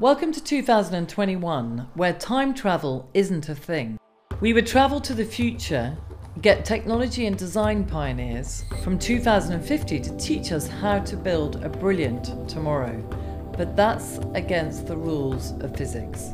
Welcome to 2021, where time travel isn't a thing. We would travel to the future, get technology and design pioneers from 2050 to teach us how to build a brilliant tomorrow. But that's against the rules of physics.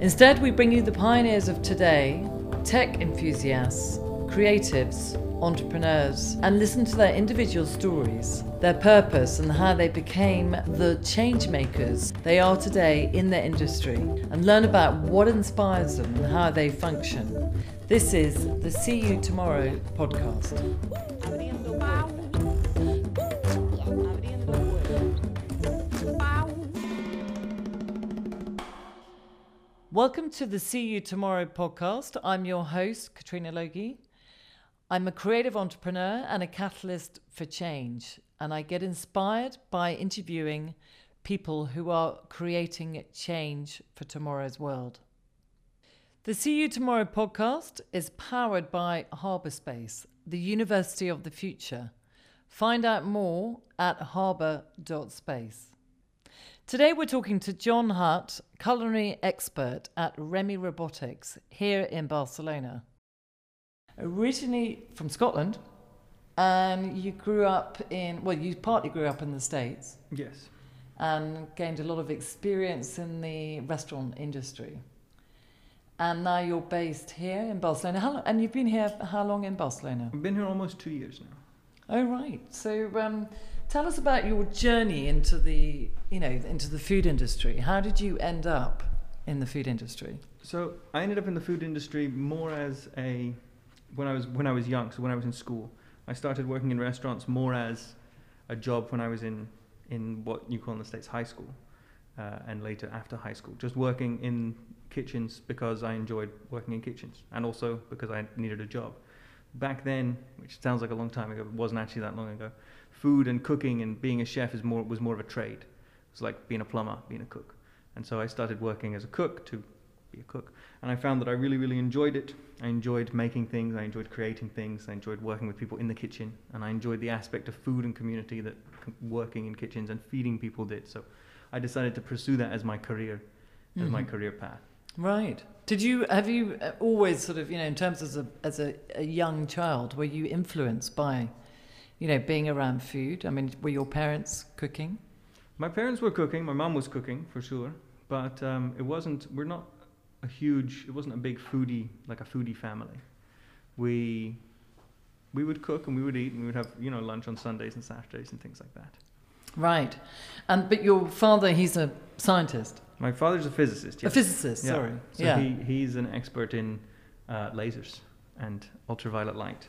Instead, we bring you the pioneers of today, tech enthusiasts, creatives, entrepreneurs, and listen to their individual stories, their purpose, and how they became the change makers they are today in their industry, and learn about what inspires them and how they function. This is the See You Tomorrow podcast. Welcome to the See You Tomorrow podcast. I'm your host, Katrina Logie. I'm a creative entrepreneur and a catalyst for change, and I get inspired by interviewing people who are creating change for tomorrow's world. The See You Tomorrow podcast is powered by Harbour Space, the University of the Future. Find out more at harbour.space. Today we're talking to John Hutt, culinary expert at Remy Robotics here in Barcelona originally from Scotland, and you grew up in, well, you partly grew up in the States Yes. and gained a lot of experience in the restaurant industry. And now you're based here in Barcelona. How and you've been here how long in Barcelona? I've been here almost two years now. Oh, right. So um, tell us about your journey into the, you know, into the food industry. How did you end up in the food industry? So I ended up in the food industry more as a when I was when I was young. So when I was in school, I started working in restaurants more as a job when I was in in what you call in the states high school, uh, and later after high school, just working in kitchens because I enjoyed working in kitchens, and also because I needed a job. Back then, which sounds like a long time ago, but wasn't actually that long ago, food and cooking and being a chef is more was more of a trade. It's like being a plumber, being a cook. And so I started working as a cook to be a cook. And I found that I really, really enjoyed it. I enjoyed making things, I enjoyed creating things, I enjoyed working with people in the kitchen, and I enjoyed the aspect of food and community that working in kitchens and feeding people did. So I decided to pursue that as my career, as my Mhm. career path. Right. Did you have you uh, always sort of you know in terms as a as a, a young child were you influenced by, you know, being around food? I mean, were your parents cooking? My parents were cooking, my mom was cooking for sure, but um, it wasn't, we're not a huge, it wasn't a big foodie, like a foodie family. We, we would cook and we would eat and we would have, you know, lunch on Sundays and Saturdays and things like that. Right. And but your father, he's a scientist, My father's a physicist. a Yes. physicist. Yeah. Sorry. So yeah. he, he's an expert in uh, lasers and ultraviolet light,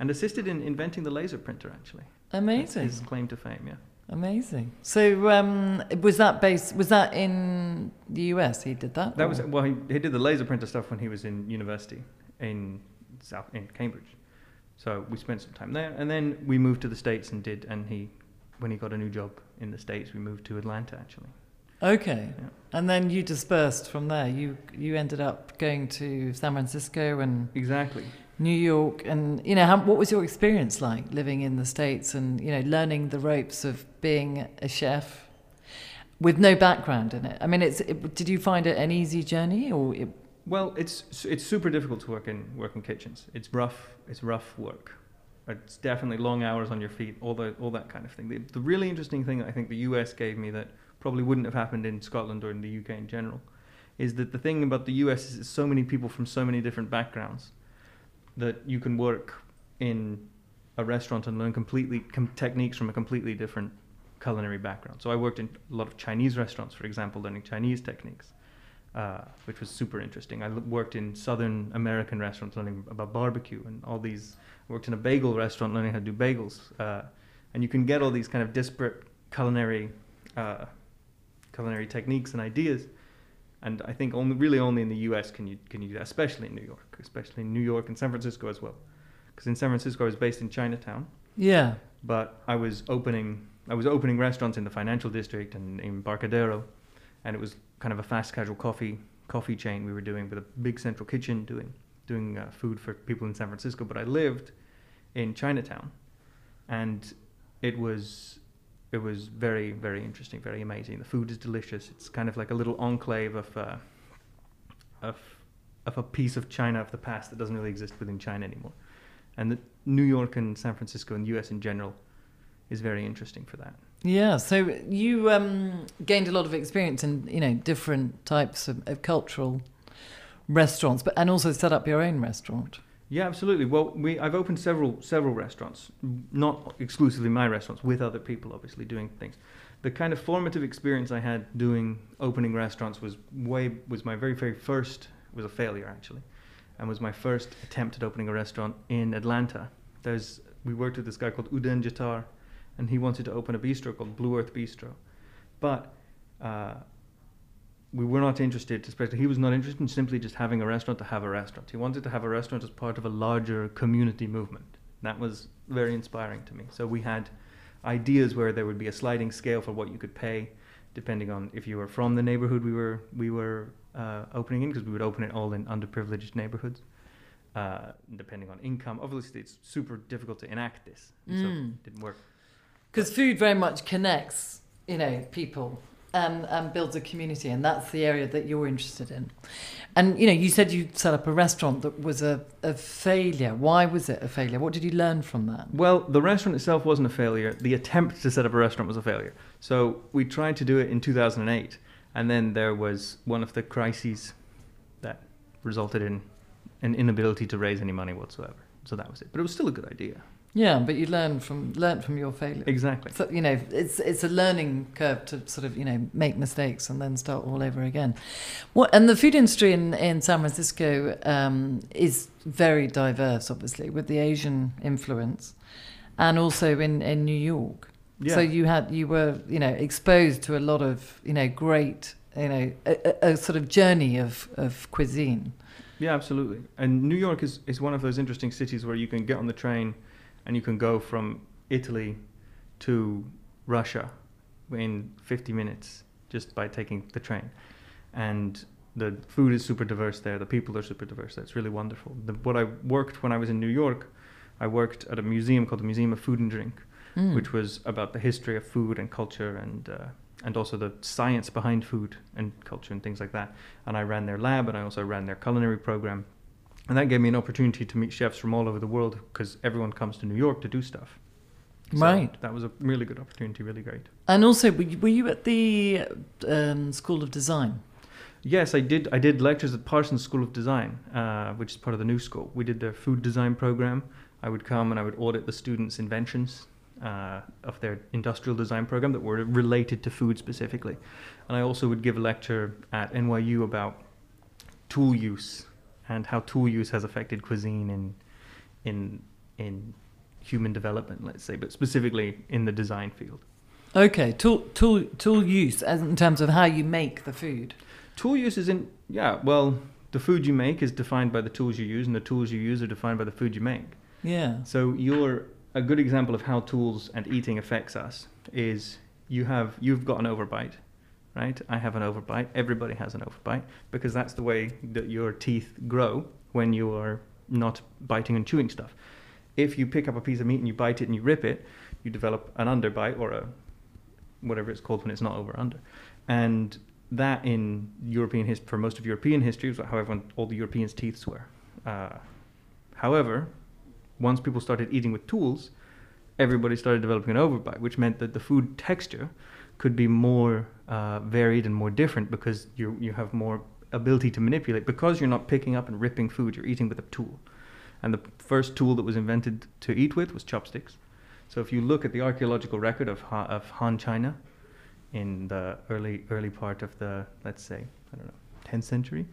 and assisted in inventing the laser printer. Actually, That's Amazing. his claim to fame. Yeah. Amazing. So um, was that based? Was that in the US? He did that. That was well. He, he did the laser printer stuff when he was in university in South in Cambridge. So we spent some time there, and then we moved to the states and did. And he, when he got a new job in the states, we moved to Atlanta actually. Okay. Yeah. And then you dispersed from there. You you ended up going to San Francisco and Exactly. New York, and you know, how, what was your experience like living in the states and you know, learning the ropes of being a chef with no background in it? I mean, it's it, did you find it an easy journey or it, Well, it's it's super difficult to work in work in kitchens. It's rough. It's rough work. It's definitely long hours on your feet. All the all that kind of thing. The, the really interesting thing that I think the U.S. gave me that probably wouldn't have happened in Scotland or in the U.K. in general, is that the thing about the U.S. is so many people from so many different backgrounds that you can work in a restaurant and learn completely com- techniques from a completely different culinary background. So I worked in a lot of Chinese restaurants, for example, learning Chinese techniques uh, which was super interesting. I l- worked in Southern American restaurants learning about barbecue and all these. Worked in a bagel restaurant learning how to do bagels, uh, and you can get all these kind of disparate culinary uh, culinary techniques and ideas. And I think only really only in the U.S. can you can you do that, especially in New York, especially in New York and San Francisco as well. Because in San Francisco, I was based in Chinatown, yeah. but I was opening I was opening restaurants in the financial district and in Embarcadero, and it was kind of a fast casual coffee coffee chain we were doing with a big central kitchen doing doing uh, food for people in San Francisco. But I lived in Chinatown, and it was it was very very interesting, very amazing. The food is delicious. It's kind of like a little enclave of uh, of of a piece of China of the past that doesn't really exist within China anymore. And the New York and San Francisco and the U.S. in general is very interesting for that. Yeah, so you um, gained a lot of experience in you know different types of, of cultural restaurants, but and also set up your own restaurant. Yeah, absolutely. Well, we I've opened several several restaurants, not exclusively my restaurants, with other people, obviously doing things. The kind of formative experience I had doing opening restaurants was way was my very very first was a failure actually, and was my first attempt at opening a restaurant in Atlanta. There's we worked with this guy called Udan Jatar, and he wanted to open a bistro called Blue Earth Bistro, but uh, we were not interested, especially he was not interested in simply just having a restaurant to have a restaurant. He wanted to have a restaurant as part of a larger community movement. That was very inspiring to me. So we had ideas where there would be a sliding scale for what you could pay, depending on if you were from the neighborhood we were we were uh, opening in, because we would open it all in underprivileged neighborhoods. Uh, depending on income, obviously it's super difficult to enact this, so Mm. it didn't work. Because food very much connects, you know, people and, and builds a community, and that's the area that you're interested in. And you know, you said you set up a restaurant that was a, a failure. Why was it a failure? What did you learn from that? Well, the restaurant itself wasn't a failure. The attempt to set up a restaurant was a failure. So we tried to do it in 2008, and then there was one of the crises that resulted in an inability to raise any money whatsoever. So that was it. But it was still a good idea. Yeah, but you learn from learn from your failure. Exactly. So, you know, it's it's a learning curve to sort of you know make mistakes and then start all over again. What and the food industry in in San Francisco um, is very diverse, obviously, with the Asian influence, and also in in New York. Yeah. So you had you were you know exposed to a lot of you know great you know a, a, a sort of journey of of cuisine. Yeah, absolutely. And New York is, is one of those interesting cities where you can get on the train and you can go from Italy to Russia in 50 minutes just by taking the train. And the food is super diverse there. The people are super diverse there. It's really wonderful. The, what I worked when I was in New York, I worked at a museum called the Museum of Food and Drink, Mm. which was about the history of food and culture and uh, and also the science behind food and culture and things like that. And I ran their lab and I also ran their culinary program, and that gave me an opportunity to meet chefs from all over the world because everyone comes to New York to do stuff. So Right. That was a really good opportunity. Really great. And also, were you, were you at the um, School of Design? Yes, I did. I did lectures at Parsons School of Design, uh, which is part of the new school. We did their food design program. I would come and I would audit the students' inventions uh, of their industrial design program that were related to food specifically. And I also would give a lecture at NYU about tool use and how tool use has affected cuisine in in in human development, let's say, but specifically in the design field. Okay, tool tool tool use as in terms of how you make the food. Tool use is in yeah. Well, the food you make is defined by the tools you use, and the tools you use are defined by the food you make. Yeah. So you're a good example of how tools and eating affects us is you have you've got an overbite, right? I have an overbite. Everybody has an overbite because that's the way that your teeth grow when you are not biting and chewing stuff. If you pick up a piece of meat and you bite it and you rip it, you develop an underbite or a whatever it's called when it's not over under. And that in European history, for most of European history, was how everyone, all the Europeans' teeth were. Uh, however, once people started eating with tools, everybody started developing an overbite, which meant that the food texture could be more uh, varied and more different because you you have more ability to manipulate because you're not picking up and ripping food, you're eating with a tool. And the first tool that was invented to eat with was chopsticks. So if you look at the archaeological record of Han, of Han China in the early early part of the let's say I don't know 10th century,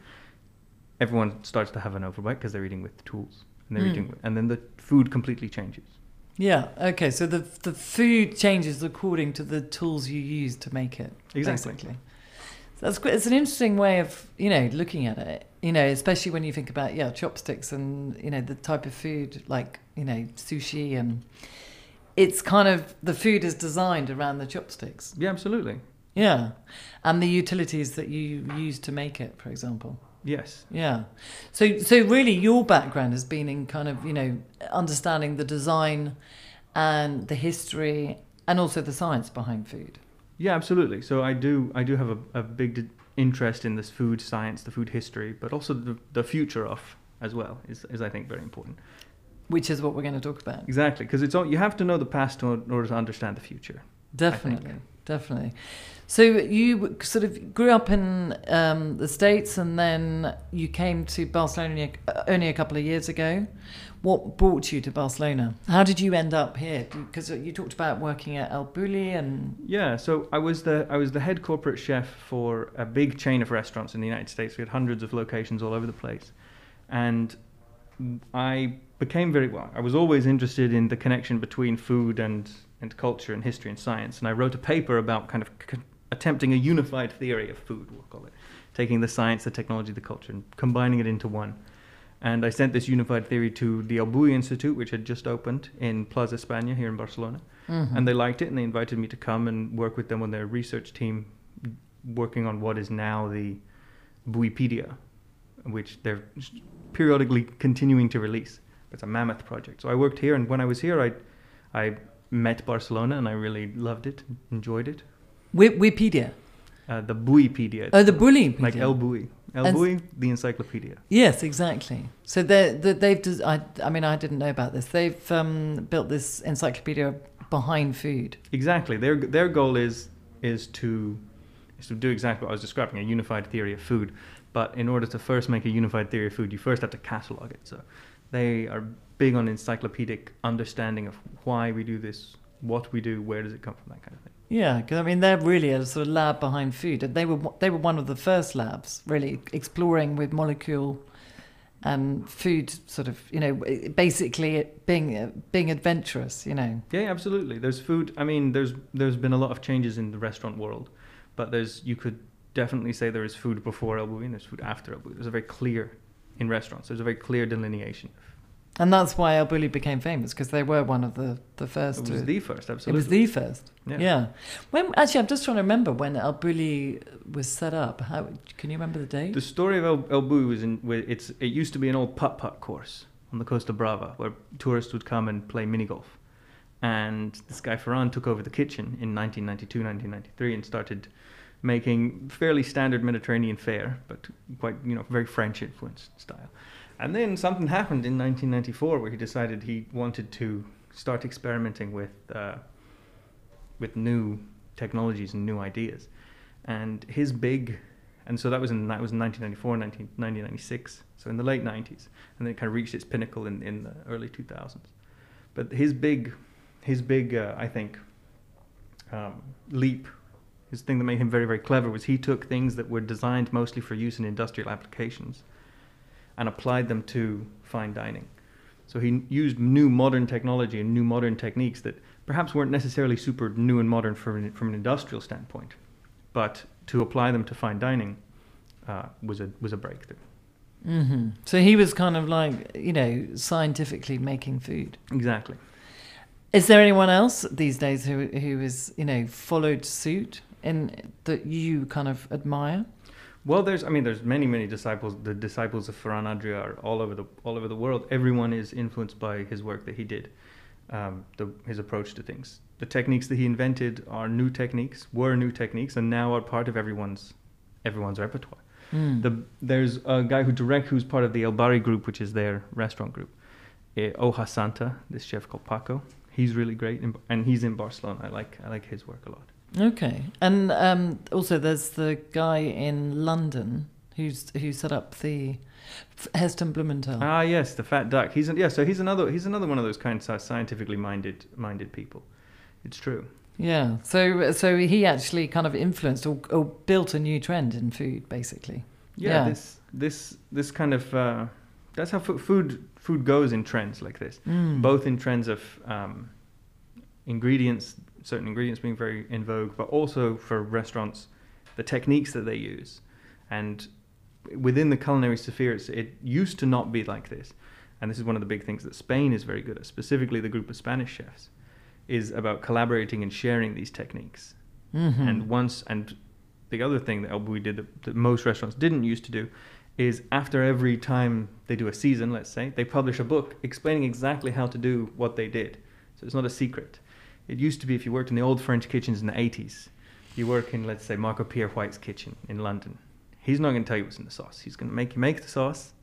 everyone starts to have an overbite because they're eating with tools and they're Mm. eating, and then the food completely changes. Yeah. Okay. So the the food changes according to the tools you use to make it. Exactly. Basically. So that's. It's an interesting way of you know looking at it. You know, especially when you think about yeah chopsticks and you know the type of food like you know sushi and it's kind of the food is designed around the chopsticks. Yeah, absolutely. Yeah, and the utilities that you use to make it, for example. Yes. Yeah. So so really your background has been in kind of, you know, understanding the design and the history and also the science behind food. Yeah, absolutely. So I do I do have a, a big interest in this food science, the food history, but also the, the future of as well is, is I think very important. Which is what we're going to talk about. Exactly, because it's all, you have to know the past in order to understand the future. Definitely, definitely. So you sort of grew up in um, the states, and then you came to Barcelona uh, only a couple of years ago. What brought you to Barcelona? How did you end up here? Because you talked about working at El Bulli, and Yeah, so I was the I was the head corporate chef for a big chain of restaurants in the United States. We had hundreds of locations all over the place, and I became very well. I was always interested in the connection between food and and culture and history and science. And I wrote a paper about kind of attempting a unified theory of food. We'll call it, taking the science, the technology, the culture, and combining it into one. And I sent this unified theory to the Bulli Institute, which had just opened in Plaza España here in Barcelona Mhm. and they liked it and they invited me to come and work with them on their research team working on what is now the Bullipedia which they're periodically continuing to release it's a mammoth project so i worked here and when i was here i i met barcelona and i really loved it enjoyed it Wi- Wikipedia. uh, the Bullipedia Oh, the Bulli. like el bui el And bui the encyclopedia Yes, exactly. So they they they've des- I I mean I didn't know about this. They've um, built this encyclopedia behind food. Exactly. Their their goal is is to is to do exactly what I was describing, a unified theory of food. But in order to first make a unified theory of food, you first have to catalog it. So they are big on encyclopedic understanding of why we do this, what we do, where does it come from, that kind of thing. Yeah, because I mean they're really a sort of lab behind food. They were they were one of the first labs really exploring with molecule and food sort of you know basically being uh, being adventurous. You know. Yeah, absolutely. There's food. I mean, there's there's been a lot of changes in the restaurant world, but there's you could definitely say there is food before El Bulli and there's food after El Bulli. There's a very clear in restaurants. There's a very clear delineation. And that's why El Bulli became famous because they were one of the the first. It was to, the first, absolutely. it was the first. Yeah. Yeah. When actually, I'm just trying to remember when El Bulli was set up. How can you remember the date? The story of El, El Bulli was in. It's it used to be an old putt putt course on the Costa Brava where tourists would come and play mini golf, and this guy Ferran took over the kitchen in 1992, 1993, and started making fairly standard Mediterranean fare, but quite you know very French influenced style. And then something happened in 1994 where he decided he wanted to start experimenting with uh, with new technologies and new ideas. And his big, and so that was in that was in 1994, 19, 1996, so in the late 90s, and then it kind of reached its pinnacle in, in the early 2000s. But his big, his big, uh, I think, um, leap, his thing that made him very very clever was he took things that were designed mostly for use in industrial applications, and applied them to fine dining. So he used new modern technology and new modern techniques that perhaps weren't necessarily super new and modern from an, from an industrial standpoint, but to apply them to fine dining uh, was a was a breakthrough. hmm So he was kind of like you know scientifically making food. Exactly. Is there anyone else these days who who is you know followed suit in that you kind of admire? Well, there's I mean there's many many disciples. The disciples of Ferran Adria are all over the all over the world. Everyone is influenced by his work that he did, um, the, his approach to things. The techniques that he invented are new techniques, were new techniques, and now are part of everyone's everyone's repertoire. Mm. The, there's a guy who direct who's part of the El Barri group, which is their restaurant group. Uh, Hoja Santa, this chef called Paco. He's really great, in, and he's in Barcelona. I like I like his work a lot. Okay, and um, also there's the guy in London who's who set up the Heston Blumenthal. Ah, yes, the fat duck. He's an, yeah. So he's another he's another one of those kind of scientifically minded minded people. It's true. yeah, so so he actually kind of influenced or, or built a new trend in food, basically. Yeah, Yeah. this this this kind of uh, that's how food food goes in trends like this. Mm. Both in trends of um, ingredients, certain ingredients being very in vogue, but also for restaurants, the techniques that they use, and within the culinary sphere, it's, it used to not be like this. And this is one of the big things that Spain is very good at, specifically the group of Spanish chefs, is about collaborating and sharing these techniques. Mhm. And once, and the other thing that El Bulli did that, that most restaurants didn't used to do is after every time they do a season, let's say, they publish a book explaining exactly how to do what they did. So it's not a secret. It used to be if you worked in the old French kitchens in the 80s, you work in, let's say, Marco Pierre White's kitchen in London. He's not going to tell you what's in the sauce. He's going to make you make the sauce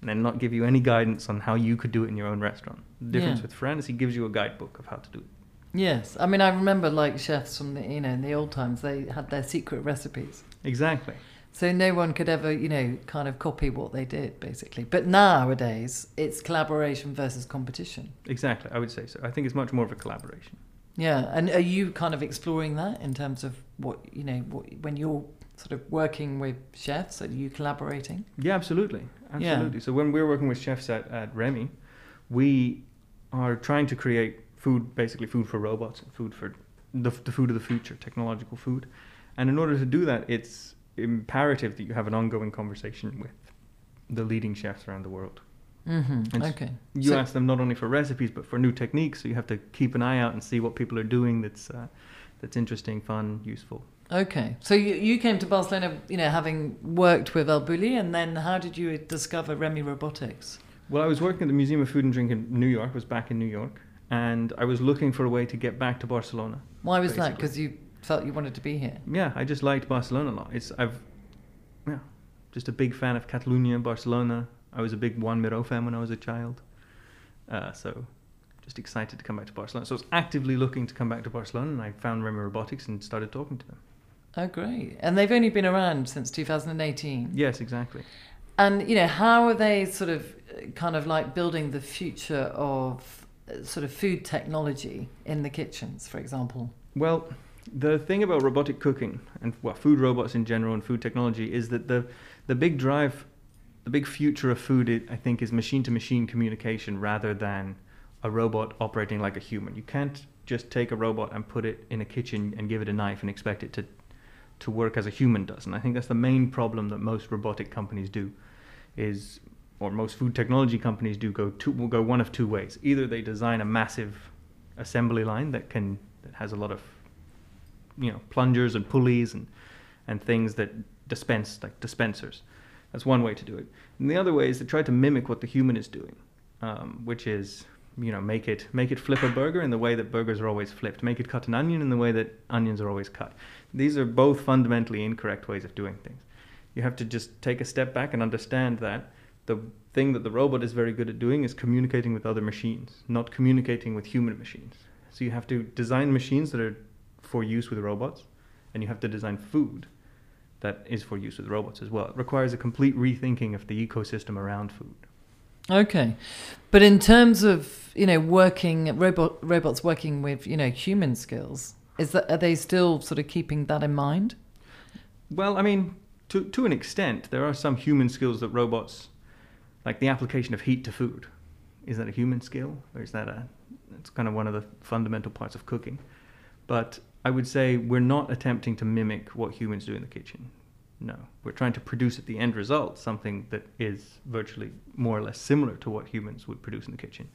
and then not give you any guidance on how you could do it in your own restaurant. The difference Yeah. with Fran is he gives you a guidebook of how to do it. Yes, I mean I remember like chefs from the you know in the old times they had their secret recipes, Exactly. so no one could ever you know kind of copy what they did basically. But nowadays it's collaboration versus competition. Exactly. I would say so. I think it's much more of a collaboration. Yeah, and are you kind of exploring that in terms of what you know what, when you're sort of working with chefs? Are you collaborating? Yeah, absolutely. Yeah. Absolutely. So when we're working with chefs at, at Remy, we are trying to create food, basically food for robots, food for the, the food of the future, technological food. And in order to do that, it's imperative that you have an ongoing conversation with the leading chefs around the world. Mm-hmm. Okay. You So- ask them not only for recipes but for new techniques, so you have to keep an eye out and see what people are doing that's uh, that's interesting, fun, useful. Okay, so you, you came to Barcelona, you know, having worked with El Bulli, and then how did you discover Remy Robotics? Well, I was working at the Museum of Food and Drink in New York. Was back in New York, and I was looking for a way to get back to Barcelona. Why was that? Because you felt you wanted to be here. Yeah, I just liked Barcelona a lot. It's I've, yeah, just a big fan of Catalonia, Barcelona. I was a big Juan Miró fan when I was a child, uh, so just excited to come back to Barcelona. So I was actively looking to come back to Barcelona, and I found Remy Robotics and started talking to them. Oh, great! And they've only been around since 2018. Yes, exactly. And you know, how are they sort of, uh, kind of like building the future of uh, sort of food technology in the kitchens, for example? Well, the thing about robotic cooking and well, food robots in general and food technology is that the the big drive, the big future of food, i think, is machine to machine communication rather than a robot operating like a human. You can't just take a robot and put it in a kitchen and give it a knife and expect it to to work as a human does. And I think that's the main problem that most robotic companies do, is or most food technology companies do go two will go one of two ways. Either they design a massive assembly line that can that has a lot of you know plungers and pulleys and and things that dispense like dispensers. That's one way to do it. And the other way is to try to mimic what the human is doing, um, which is you know make it make it flip a burger in the way that burgers are always flipped. Make it cut an onion in the way that onions are always cut. These are both fundamentally incorrect ways of doing things. You have to just take a step back and understand that the thing that the robot is very good at doing is communicating with other machines, not communicating with human machines. So you have to design machines that are for use with robots, and you have to design food that is for use with robots as well. It requires a complete rethinking of the ecosystem around food. Okay, but in terms of you know working robot robots working with you know human skills, is that are they still sort of keeping that in mind? Well, I mean, to to an extent, there are some human skills that robots, like the application of heat to food, is that a human skill or is that a? It's kind of one of the fundamental parts of cooking, but I would say we're not attempting to mimic what humans do in the kitchen. No, we're trying to produce at the end result something that is virtually more or less similar to what humans would produce in the kitchen.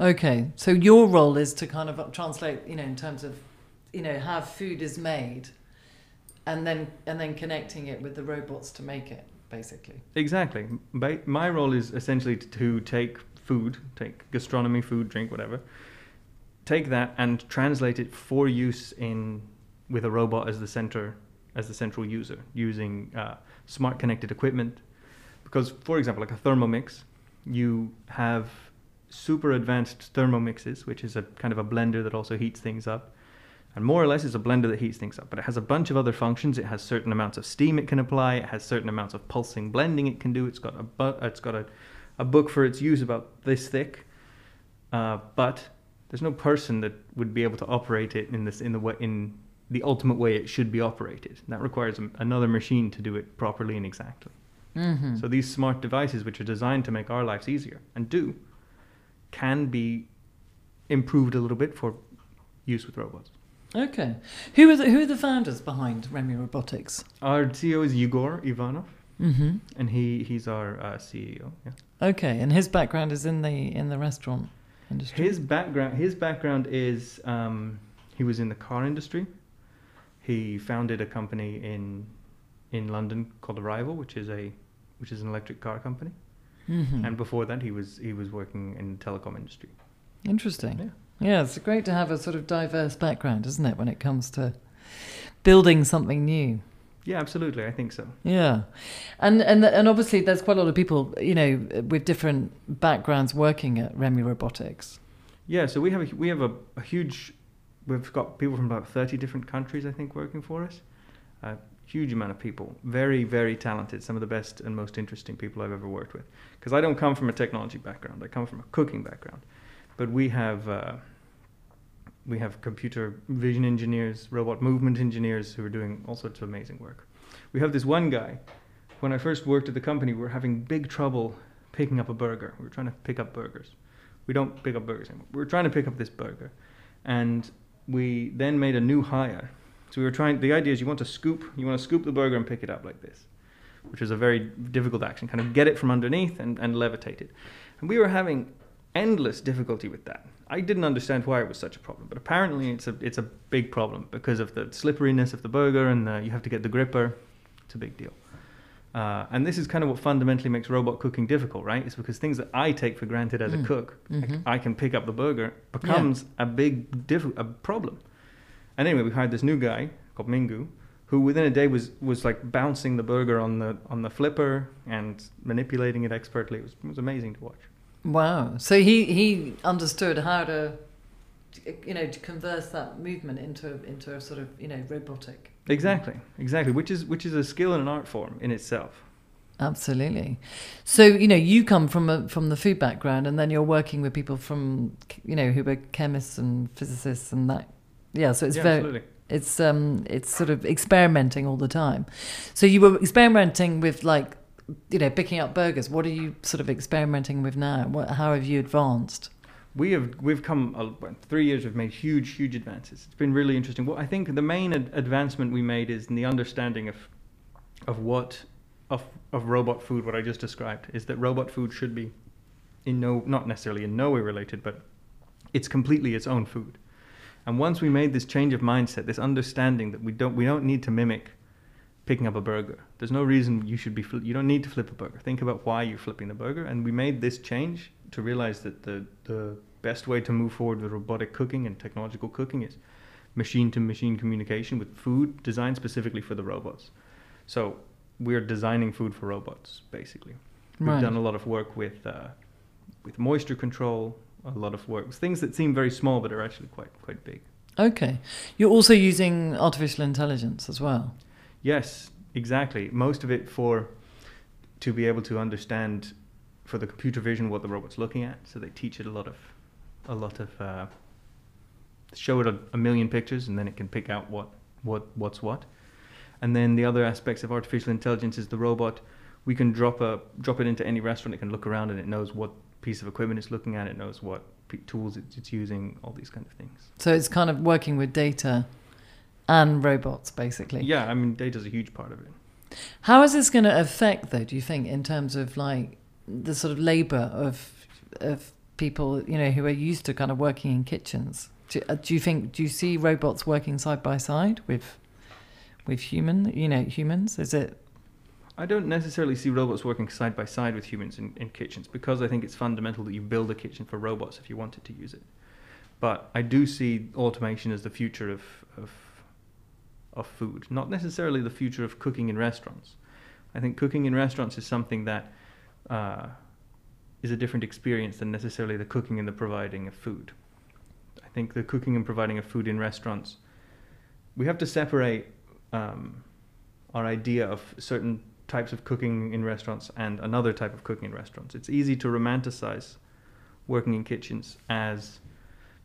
Okay, so your role is to kind of translate, you know, in terms of, you know, how food is made, and then and then connecting it with the robots to make it, basically. Exactly. My, my role is essentially to take food, take gastronomy, food, drink, whatever, take that and translate it for use in with a robot as the center, as the central user, using uh, smart connected equipment. Because, for example, like a Thermomix, you have super advanced Thermomixes, which is a kind of a blender that also heats things up. And more or less, it's a blender that heats things up, but it has a bunch of other functions. It has certain amounts of steam it can apply. It has certain amounts of pulsing blending it can do. It's got a bu- it's got a, a book for its use about this thick, uh, but there's no person that would be able to operate it in this in the way in the ultimate way it should be operated. That requires another machine to do it properly and exactly. Mm-hmm. So these smart devices, which are designed to make our lives easier and do, can be improved a little bit for use with robots. okay, who are the who are the founders behind Remy Robotics? Our CEO is Igor Ivanov, Mm-hmm. and he he's our uh, CEO. Yeah. Okay, and his background is in the in the restaurant industry. His background his background is um, he was in the car industry. He founded a company in in London called Arrival, which is a which is an electric car company. Mhm. And before that, he was he was working in the telecom industry. Interesting. Yeah. Yeah, it's great to have a sort of diverse background, isn't it, when it comes to building something new? Yeah, absolutely. I think so. Yeah, and and and obviously there's quite a lot of people, you know, with different backgrounds working at Remy Robotics. Yeah, so we have a, we have a, a huge. We've got people from about thirty different countries, I think, working for us. A huge amount of people, very very talented. Some of the best and most interesting people I've ever worked with. Because I don't come from a technology background. I come from a cooking background, but we have. Uh, we have computer vision engineers, robot movement engineers who are doing all sorts of amazing work. We have this one guy. When I first worked at the company, we were having big trouble picking up a burger. We were trying to pick up burgers. We don't pick up burgers anymore. We were trying to pick up this burger. And we then made a new hire. So we were trying, the idea is you want to scoop, you want to scoop the burger and pick it up like this, which is a very difficult action. Kind of get it from underneath and, and levitate it. And we were having endless difficulty with that. I didn't understand why it was such a problem, but apparently it's a it's a big problem because of the slipperiness of the burger and the, you have to get the gripper. It's a big deal. Uh, and this is kind of what fundamentally makes robot cooking difficult, right? It's because things that I take for granted as Mm. a cook, like Mhm. I can pick up the burger, becomes a big diff- a problem. And anyway, we hired this new guy called Mingu, who within a day was was like bouncing the burger on the on the flipper and manipulating it expertly. It was, it was amazing to watch. Wow. So he he understood how to, you know, to converse that movement into into a sort of you know robotic. Exactly, exactly. Which is which is a skill and an art form in itself. Absolutely. So you know, you come from a from the food background, and then you're working with people from you know who were chemists and physicists and that. Yeah. So it's yeah, very absolutely. it's um it's sort of experimenting all the time. So you were experimenting with like you know picking up burgers. What are you sort of experimenting with now? What how have you advanced? We have we've come well, three years. We've made huge huge advances. It's been really interesting. What I think the main ad- advancement we made is in the understanding of of what of of robot food. What I just described is that robot food should be in no not necessarily in no way related, but it's completely its own food. And once we made this change of mindset, this understanding that we don't we don't need to mimic picking up a burger. There's no reason you should be fli you don't need to flip a burger. Think about why you're flipping the burger. And we made this change to realize that the the best way to move forward with robotic cooking and technological cooking is machine to machine communication with food designed specifically for the robots. So we're designing food for robots basically. We've done a lot of work with uh, with moisture control, a lot of work, things that seem very small but are actually quite quite big. Okay. You're also using artificial intelligence as well. Yes, exactly. Most of it for to be able to understand for the computer vision what the robot's looking at. So they teach it a lot of a lot of uh, show it a, a million pictures and then it can pick out what what what's what. And then the other aspects of artificial intelligence is the robot. We can drop a drop it into any restaurant. It can look around and it knows what piece of equipment it's looking at. It knows what tools it's, it's using. All these kind of things. So it's kind of working with data and robots, basically. Yeah, I mean, data's a huge part of it. How is this going to affect, though? Do you think, in terms of like the sort of labour of of people, you know, who are used to kind of working in kitchens? Do, uh, do you think? Do you see robots working side by side with with human, you know, humans? Is it? I don't necessarily see robots working side by side with humans in, in kitchens because I think it's fundamental that you build a kitchen for robots if you wanted to use it. But I do see automation as the future of, of, of food, not necessarily the future of cooking in restaurants. I think cooking in restaurants is something that uh, is a different experience than necessarily the cooking and the providing of food. I think the cooking and providing of food in restaurants, we have to separate um, our idea of certain types of cooking in restaurants and another type of cooking in restaurants. It's easy to romanticize working in kitchens as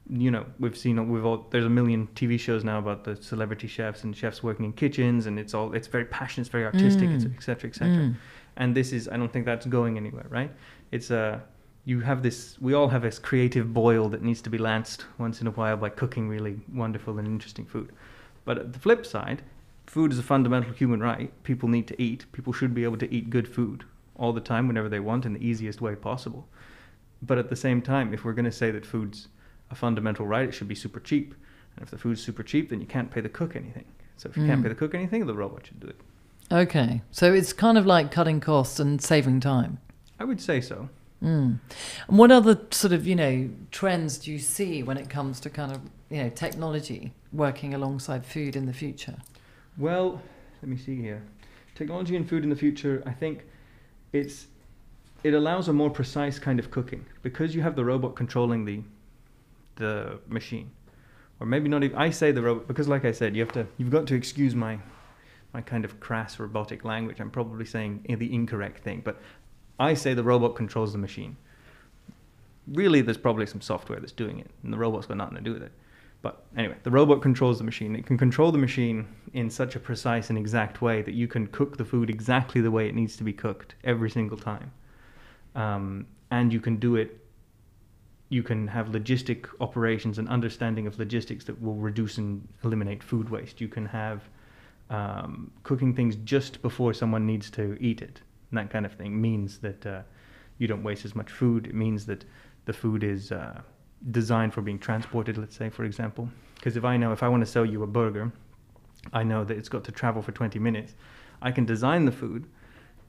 you know we've seen we've all there's a million TV shows now about the celebrity chefs and chefs working in kitchens and it's all it's very passionate it's very artistic Mm. et cetera et cetera. Mm. and this is I don't think that's going anywhere right? It's a you have this we all have this creative boil that needs to be lanced once in a while by cooking really wonderful and interesting food. But at the flip side food is a fundamental human right. People need to eat. People should be able to eat good food all the time whenever they want in the easiest way possible. But at the same time if we're going to say that food's a fundamental right it should be super cheap and if the food's super cheap then you can't pay the cook anything so if you can't Mm. pay the cook anything the robot should do it Okay, so it's kind of like cutting costs and saving time. i would say so Mm. And what other sort of, you know, trends do you see when it comes to kind of, you know, technology working alongside food in the future? Well, let me see here. Technology and food in the future, I think it's it allows a more precise kind of cooking because you have the robot controlling the the machine. Or maybe not even I say the robot because like I said, you have to you've got to excuse my my kind of crass robotic language. I'm probably saying the incorrect thing, but I say the robot controls the machine. Really, there's probably some software that's doing it, and the robot's got nothing to do with it. But anyway, the robot controls the machine. It can control the machine in such a precise and exact way that you can cook the food exactly the way it needs to be cooked every single time. Um, and you can do it, you can have logistic operations and understanding of logistics that will reduce and eliminate food waste. You can have um, cooking things just before someone needs to eat it and that kind of thing means that uh, you don't waste as much food. It means that the food is uh, designed for being transported, let's say, for example. Because if I know, if I want to sell you a burger, I know that it's got to travel for 20 minutes. I can design the food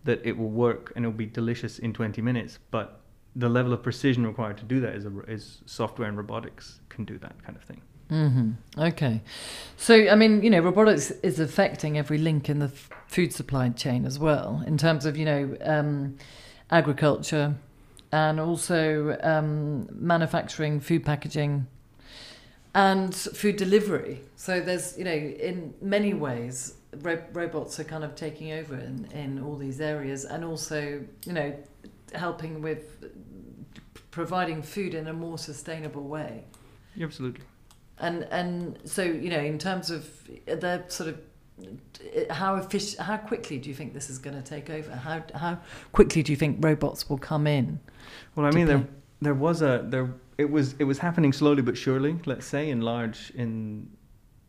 that it will work and it will be delicious in 20 minutes, but the level of precision required to do that is, a, is software and robotics can do that kind of thing. Mm-hmm. Okay. So, I mean, you know, robotics is affecting every link in the f- food supply chain as well, in terms of, you know, um, agriculture and also um, manufacturing, food packaging, and food delivery. So, there's, you know, in many ways, ro- robots are kind of taking over in, in all these areas and also, you know, helping with providing food in a more sustainable way. Absolutely. And and so you know, in terms of the sort of how efficient, how quickly do you think this is going to take over? How how quickly do you think robots will come in? Well, I mean, play? there there was a there it was it was happening slowly but surely. Let's say in large in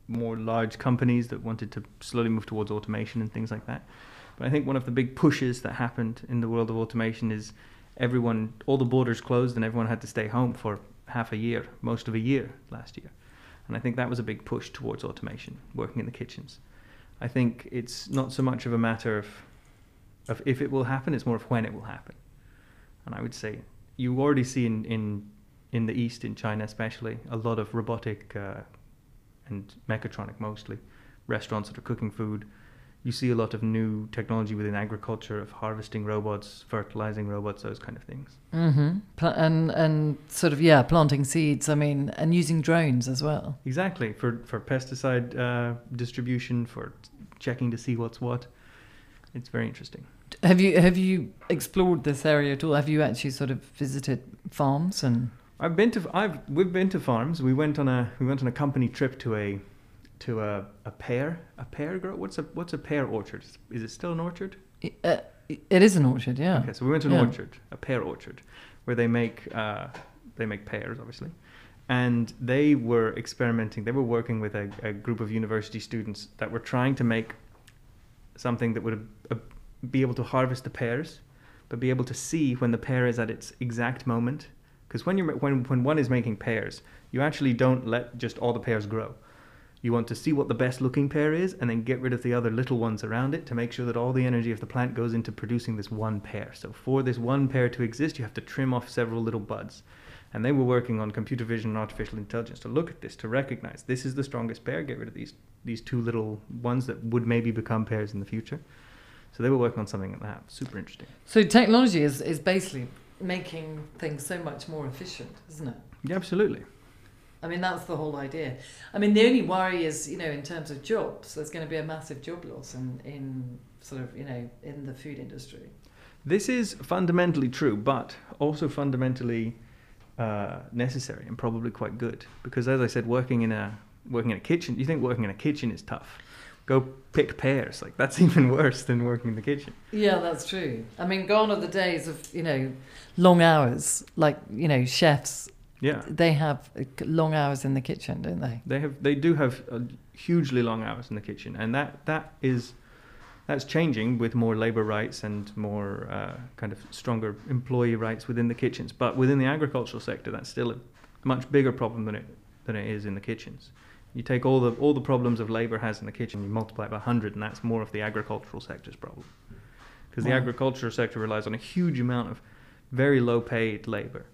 more large companies that wanted to slowly move towards automation and things like that. But I think one of the big pushes that happened in the world of automation is everyone all the borders closed and everyone had to stay home for half a year, most of a year last year. And I think that was a big push towards automation, working in the kitchens. I think it's not so much of a matter of, of if it will happen, it's more of when it will happen. And I would say you already see in, in, in the East, in China especially, a lot of robotic uh, and mechatronic mostly restaurants that are cooking food. You see a lot of new technology within agriculture of harvesting robots, fertilizing robots, those kind of things. Mm-hmm. Pl- and and sort of yeah, planting seeds. I mean, and using drones as well. Exactly for for pesticide uh, distribution, for checking to see what's what. It's very interesting. Have you have you explored this area at all? Have you actually sort of visited farms and? I've been to I've we've been to farms. We went on a we went on a company trip to a to a, a pear a pear grow. What's a what's a pear orchard? Is it still an orchard? Uh, it is an orchard, yeah. Okay, so we went to an Yeah. orchard, a pear orchard, where they make uh, they make pears, obviously, and they were experimenting. They were working with a, a group of university students that were trying to make something that would uh, be able to harvest the pears, but be able to see when the pear is at its exact moment. Because when you're when when one is making pears, you actually don't let just all the pears grow. You want to see what the best looking pear is and then get rid of the other little ones around it to make sure that all the energy of the plant goes into producing this one pear. So, for this one pear to exist, you have to trim off several little buds. And they were working on computer vision and artificial intelligence to look at this, to recognize this is the strongest pear, get rid of these, these two little ones that would maybe become pears in the future. So, they were working on something like that. Super interesting. So technology is is basically making things so much more efficient, isn't it? Yeah, absolutely. I mean, that's the whole idea. I mean, the only worry is, you know, in terms of jobs, there's going to be a massive job loss in, in sort of, you know, in the food industry. This is fundamentally true, but also fundamentally uh, necessary and probably quite good. Because as I said, working in a working in a kitchen, you think working in a kitchen is tough. Go pick pears, like that's even worse than working in the kitchen. Yeah, that's true. I mean, gone are the days of, you know, long hours. Like, you know, chefs, Yeah, they have long hours in the kitchen, don't they? they have they do have uh, hugely long hours in the kitchen, and that that is that's changing with more labor rights and more uh, kind of stronger employee rights within the kitchens. But within the agricultural sector, that's still a much bigger problem than it than it is in the kitchens. You take all the all the problems of labor has in the kitchen, you multiply it by hundred, and that's more of the agricultural sector's problem. Because the agricultural sector relies on a huge amount of very low paid labor,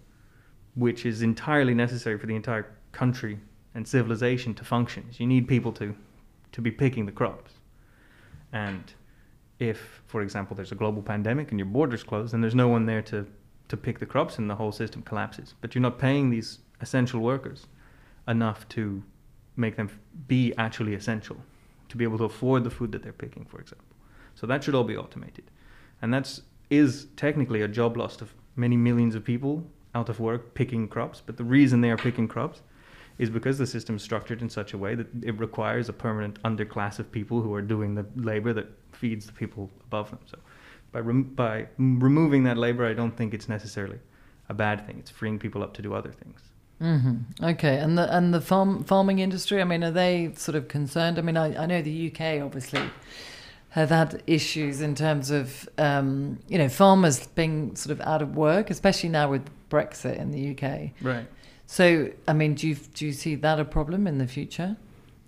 which is entirely necessary for the entire country and civilization to function. You need people to, to be picking the crops. And if, for example, there's a global pandemic and your borders closed, then there's no one there to, to pick the crops and the whole system collapses. But you're not paying these essential workers enough to make them be actually essential, to be able to afford the food that they're picking, for example. So that should all be automated. And that's is technically a job loss of many millions of people out of work picking crops. But the reason they are picking crops is because the system is structured in such a way that it requires a permanent underclass of people who are doing the labor that feeds the people above them. So by, rem- by removing that labor, I don't think it's necessarily a bad thing. It's freeing people up to do other things. Mm-hmm. Okay, and the and the farm farming industry. I mean, are they sort of concerned? I mean, I, I know the UK obviously have had issues in terms of um, you know farmers being sort of out of work, especially now with Brexit in the UK. Right. So, I mean, do you do you see that a problem in the future?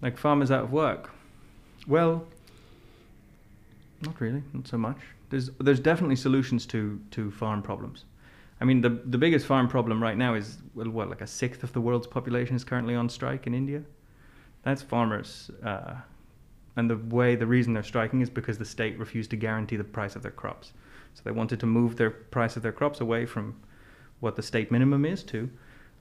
Like farmers out of work. Well, not really, not so much. There's there's definitely solutions to to farm problems. I mean, the the biggest farm problem right now is well, what like a sixth of the world's population is currently on strike in India. That's farmers, uh, and the way the reason they're striking is because the state refused to guarantee the price of their crops. So they wanted to move their price of their crops away from what the state minimum is to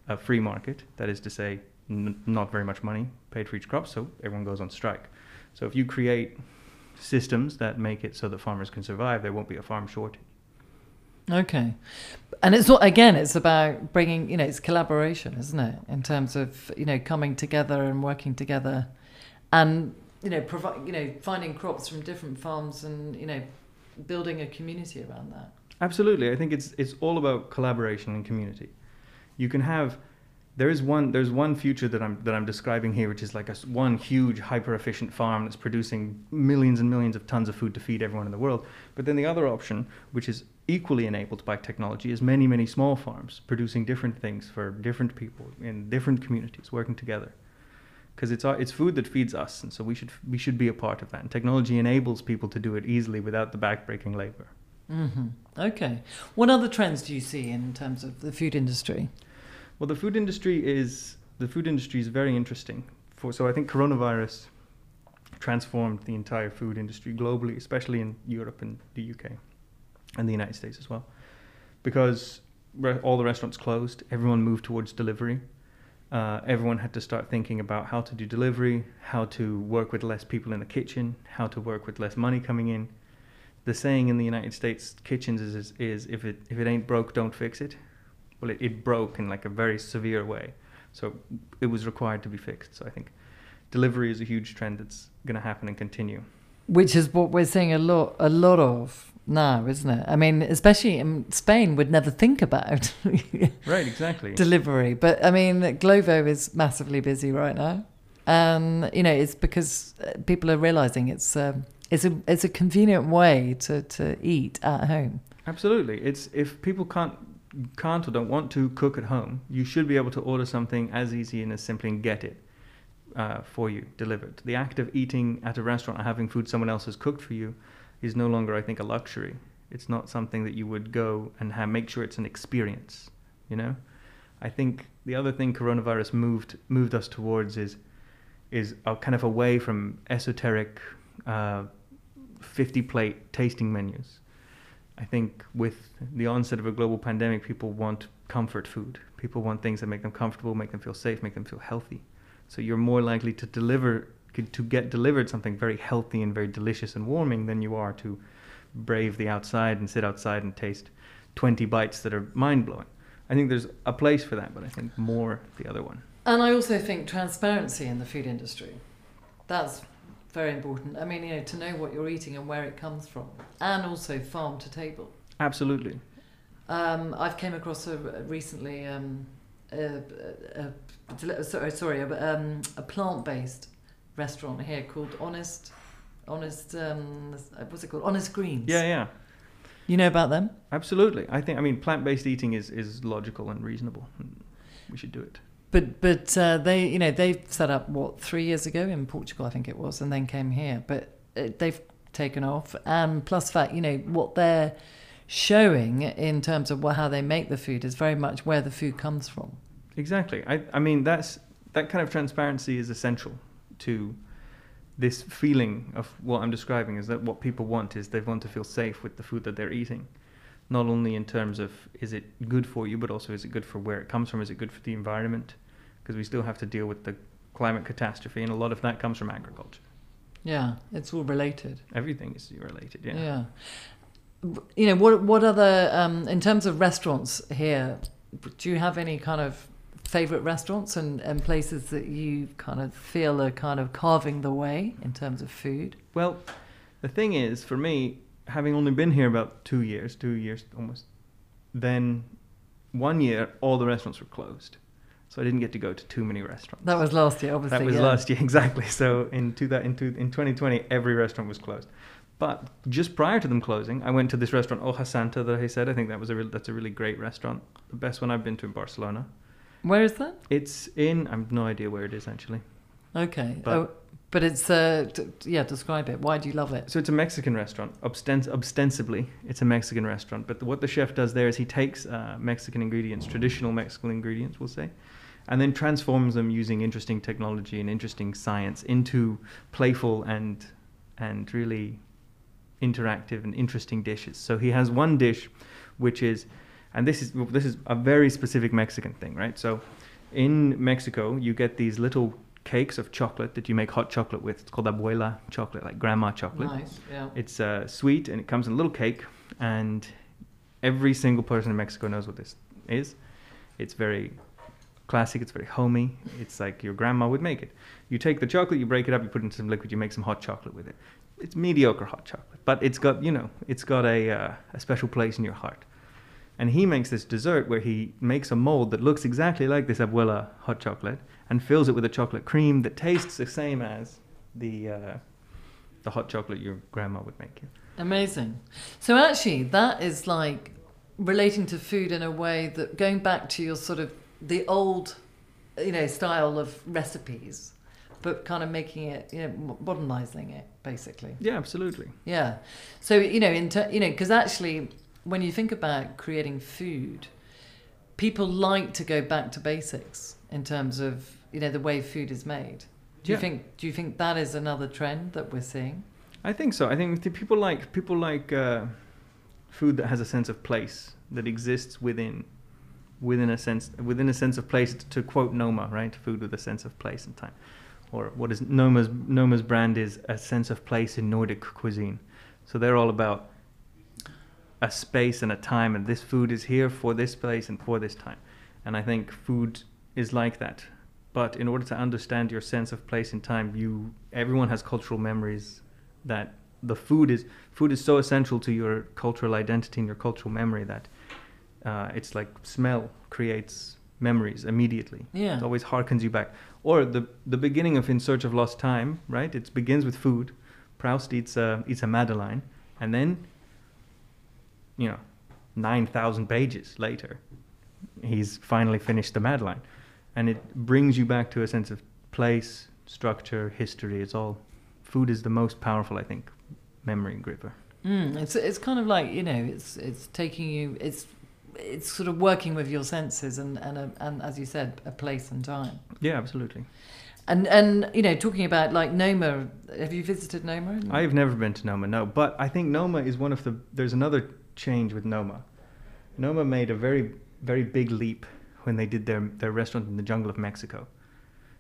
a free market. That is to say, n- not very much money paid for each crop, so everyone goes on strike. So if you create systems that make it so that farmers can survive, there won't be a farm shortage. Okay, and it's not again. It's about bringing you know it's collaboration, isn't it? In terms of you know coming together and working together, and you know you know finding crops from different farms and you know building a community around that. Absolutely, I think it's it's all about collaboration and community. You can have there is one there's one future that I'm that I'm describing here, which is like a one huge hyper efficient farm that's producing millions and millions of tons of food to feed everyone in the world. But then the other option, which is equally enabled by technology, is many many small farms producing different things for different people in different communities working together. Because it's our, it's food that feeds us, and so we should we should be a part of that. And technology enables people to do it easily without the backbreaking labor. Hmm Okay, what other trends do you see in terms of the food industry? Well, the food industry is the food industry is very interesting. For so I think coronavirus transformed the entire food industry globally, especially in Europe and the UK and the United States as well, because re- all the restaurants closed. Everyone moved towards delivery. Uh, everyone had to start thinking about how to do delivery, how to work with less people in the kitchen, how to work with less money coming in. The saying in the United States kitchens is, is, is if it if it ain't broke, don't fix it well, it, it broke in like a very severe way. So it was required to be fixed. So I think delivery is a huge trend that's going to happen and continue. Which is what we're seeing a lot, a lot of now, isn't it? I mean, especially in Spain, would never think about Right, exactly. delivery, but I mean, Glovo is massively busy right now, and you know, it's because uh, people are realizing it's um, it's a it's a convenient way to to eat at home. Absolutely. It's if people can't can't or don't want to cook at home, you should be able to order something as easy and as simply and get it uh, for you delivered. The act of eating at a restaurant or having food someone else has cooked for you is no longer, I think, a luxury. It's not something that you would go and have, make sure it's an experience. You know, I think the other thing coronavirus moved moved us towards is is a kind of away from esoteric uh, 50 plate tasting menus. I think with the onset of a global pandemic, people want comfort food. People want things that make them comfortable, make them feel safe, make them feel healthy. So you're more likely to deliver to get delivered something very healthy and very delicious and warming than you are to brave the outside and sit outside and taste 20 bites that are mind blowing. I think there's a place for that, but I think more the other one. And I also think transparency in the food industry. That's very important. I mean, you know, to know what you're eating and where it comes from, and also farm to table. Absolutely. Um, I've came across a, recently um, a, a, a, sorry, sorry, a, um, a plant-based restaurant here called Honest, Honest, um, what's it called? Honest Greens. Yeah, yeah. You know about them? Absolutely. I think I mean plant-based eating is is logical and reasonable. We should do it. But but uh, they you know they set up what three years ago in Portugal I think it was and then came here. But uh, they've taken off and plus fact you know what they're showing in terms of wha- how they make the food is very much where the food comes from. Exactly. I, I mean, that's that kind of transparency is essential to this feeling of what I'm describing. Is that what people want? Is they want to feel safe with the food that they're eating, not only in terms of is it good for you, but also is it good for where it comes from? Is it good for the environment? Because we still have to deal with the climate catastrophe, and a lot of that comes from agriculture. Yeah, it's all related. Everything is related. Yeah. Yeah. You know, what what other um, in terms of restaurants here? Do you have any kind of favorite restaurants and, and places that you kind of feel are kind of carving the way in terms of food? Well, the thing is, for me, having only been here about two years, two years almost, then one year all the restaurants were closed, so I didn't get to go to too many restaurants. That was last year, obviously. That was yeah. last year, exactly. So in two, that, in, two, in 2020, every restaurant was closed. But just prior to them closing, I went to this restaurant, Hoja Santa, that I said. I think that was a real, that's a really great restaurant. The best one I've been to in Barcelona. Where is that? It's in, I have no idea where it is actually. Okay. But- oh, but it's uh, yeah. Describe it. Why do you love it? So it's a Mexican restaurant. Obstens- ostensibly, it's a Mexican restaurant. But what the chef does there is he takes uh, Mexican ingredients, traditional Mexican ingredients, we'll say, and then transforms them using interesting technology and interesting science into playful and and really interactive and interesting dishes. So he has one dish, which is, and this is this is a very specific Mexican thing, right? So in Mexico, you get these little cakes of chocolate that you make hot chocolate with. It's called abuela chocolate, like grandma chocolate. Nice. Yeah. It's uh, sweet and it comes in a little cake, and every single person in Mexico knows what this is. It's very classic. It's very homey. It's like your grandma would make it. You take the chocolate, you break it up, you put it into some liquid, you make some hot chocolate with it. It's mediocre hot chocolate, but it's got you know it's got a uh, a special place in your heart. And he makes this dessert where he makes a mold that looks exactly like this abuela hot chocolate and fills it with a chocolate cream that tastes the same as the uh, the hot chocolate your grandma would make you. Amazing. So actually, that is like relating to food in a way that going back to your sort of the old, you know, style of recipes, but kind of making it, you know, modernizing it basically. Yeah, absolutely. Yeah. So you know, in ter- you know, because actually, when you think about creating food, people like to go back to basics in terms of you know the way food is made. Do you think? Do you think that is another trend that we're seeing? I think so. I think people like people like uh, food that has a sense of place that exists within within a sense within a sense of place. To quote Noma, right? Food with a sense of place and time, or what is Noma's Noma's brand is a sense of place in Nordic cuisine. So they're all about a space and a time, and this food is here for this place and for this time. And I think food is like that. But in order to understand your sense of place and time, you everyone has cultural memories that the food is food is so essential to your cultural identity and your cultural memory that uh, it's like smell creates memories immediately. Yeah. It always harkens you back. Or the the beginning of In Search of Lost Time, right? It begins with food. Proust eats a eats a Madeleine, and then, you know, nine thousand pages later, he's finally finished the Madeleine, and it brings you back to a sense of place, structure, history. It's all food is the most powerful, I think, memory gripper. Mm, it's it's kind of like you know it's it's taking you it's it's sort of working with your senses and and a, and as you said a place and time Yeah, absolutely. and and you know talking about like Noma have you visited Noma? I've never been to Noma, no, but I think Noma is one of the. There's another change with Noma. Noma made a very very big leap when they did their their restaurant in the jungle of Mexico.